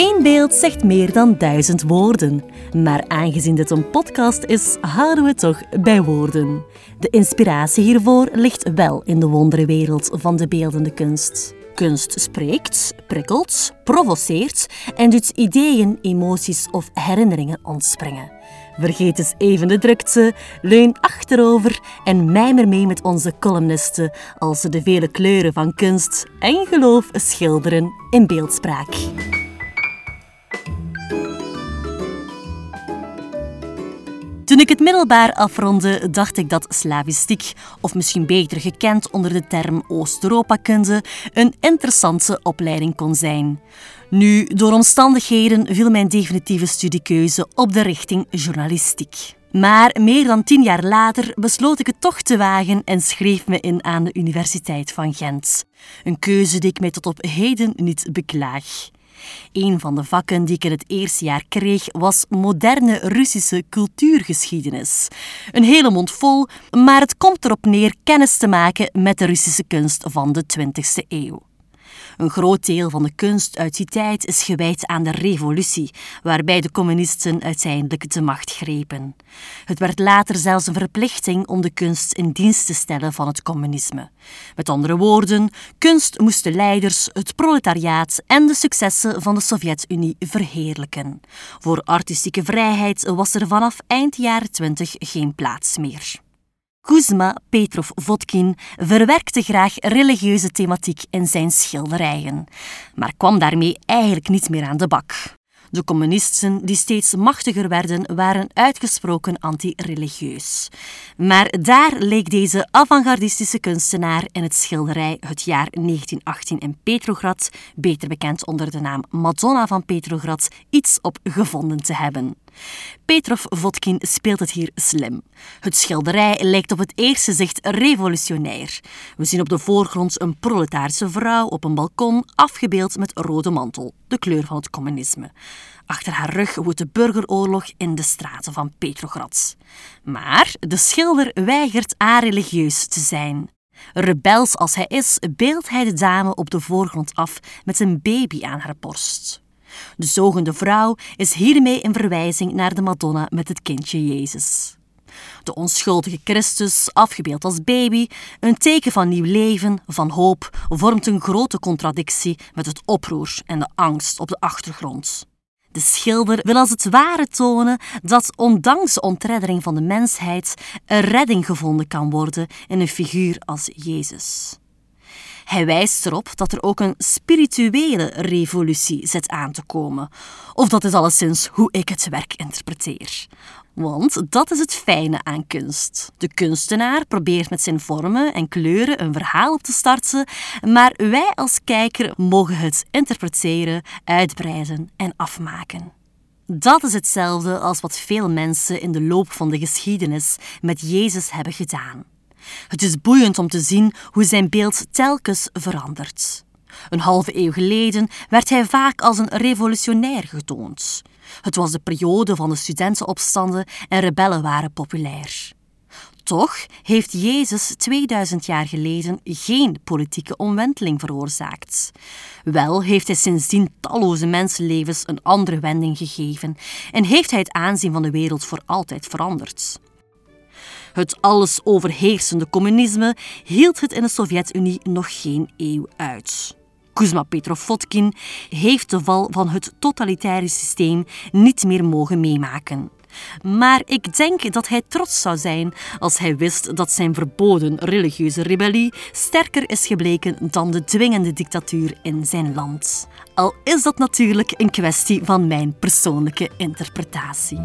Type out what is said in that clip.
Eén beeld zegt meer dan duizend woorden. Maar aangezien dit een podcast is, houden we toch bij woorden. De inspiratie hiervoor ligt wel in de wonderenwereld van de beeldende kunst. Kunst spreekt, prikkelt, provoceert en doet ideeën, emoties of herinneringen ontspringen. Vergeet eens even de drukte, leun achterover en mijmer mee met onze columnisten als ze de vele kleuren van kunst en geloof schilderen in beeldspraak. Toen ik het middelbaar afronde, dacht ik dat slavistiek, of misschien beter gekend onder de term Oost-Europa-kunde, een interessante opleiding kon zijn. Nu, door omstandigheden viel mijn definitieve studiekeuze op de richting journalistiek. Maar meer dan tien jaar later besloot ik het toch te wagen en schreef me in aan de Universiteit van Gent. Een keuze die ik mij tot op heden niet beklaag. Een van de vakken die ik in het eerste jaar kreeg was moderne Russische cultuurgeschiedenis. Een hele mond vol, maar het komt erop neer kennis te maken met de Russische kunst van de 20e eeuw. Een groot deel van de kunst uit die tijd is gewijd aan de revolutie, waarbij de communisten uiteindelijk de macht grepen. Het werd later zelfs een verplichting om de kunst in dienst te stellen van het communisme. Met andere woorden, kunst moest de leiders, het proletariaat en de successen van de Sovjet-Unie verheerlijken. Voor artistieke vrijheid was er vanaf eind jaren 20 geen plaats meer. Kuzma Petrov-Vodkin verwerkte graag religieuze thematiek in zijn schilderijen, maar kwam daarmee eigenlijk niet meer aan de bak. De communisten, die steeds machtiger werden, waren uitgesproken anti-religieus. Maar daar leek deze avant-gardistische kunstenaar in het schilderij Het jaar 1918 in Petrograd, beter bekend onder de naam Madonna van Petrograd, iets op gevonden te hebben. Petrov Vodkin speelt het hier slim. Het schilderij lijkt op het eerste zicht revolutionair. We zien op de voorgrond een proletarische vrouw op een balkon, afgebeeld met rode mantel, de kleur van het communisme. Achter haar rug woedt de burgeroorlog in de straten van Petrograd. Maar de schilder weigert areligieus te zijn. Rebels als hij is, beeldt hij de dame op de voorgrond af met een baby aan haar borst. De zogende vrouw is hiermee een verwijzing naar de Madonna met het kindje Jezus. De onschuldige Christus, afgebeeld als baby, een teken van nieuw leven, van hoop, vormt een grote contradictie met het oproer en de angst op de achtergrond. De schilder wil als het ware tonen dat ondanks de ontreddering van de mensheid een redding gevonden kan worden in een figuur als Jezus. Hij wijst erop dat er ook een spirituele revolutie zit aan te komen. Of dat is alleszins hoe ik het werk interpreteer. Want dat is het fijne aan kunst. De kunstenaar probeert met zijn vormen en kleuren een verhaal op te starten, maar wij als kijker mogen het interpreteren, uitbreiden en afmaken. Dat is hetzelfde als wat veel mensen in de loop van de geschiedenis met Jezus hebben gedaan. Het is boeiend om te zien hoe zijn beeld telkens verandert. Een halve eeuw geleden werd hij vaak als een revolutionair getoond. Het was de periode van de studentenopstanden en rebellen waren populair. Toch heeft Jezus 2000 jaar geleden geen politieke omwenteling veroorzaakt. Wel heeft hij sindsdien talloze mensenlevens een andere wending gegeven en heeft hij het aanzien van de wereld voor altijd veranderd. Het alles overheersende communisme hield het in de Sovjet-Unie nog geen eeuw uit. Kuzma Petrov-Vodkin heeft de val van het totalitaire systeem niet meer mogen meemaken. Maar ik denk dat hij trots zou zijn als hij wist dat zijn verboden religieuze rebellie sterker is gebleken dan de dwingende dictatuur in zijn land. Al is dat natuurlijk een kwestie van mijn persoonlijke interpretatie.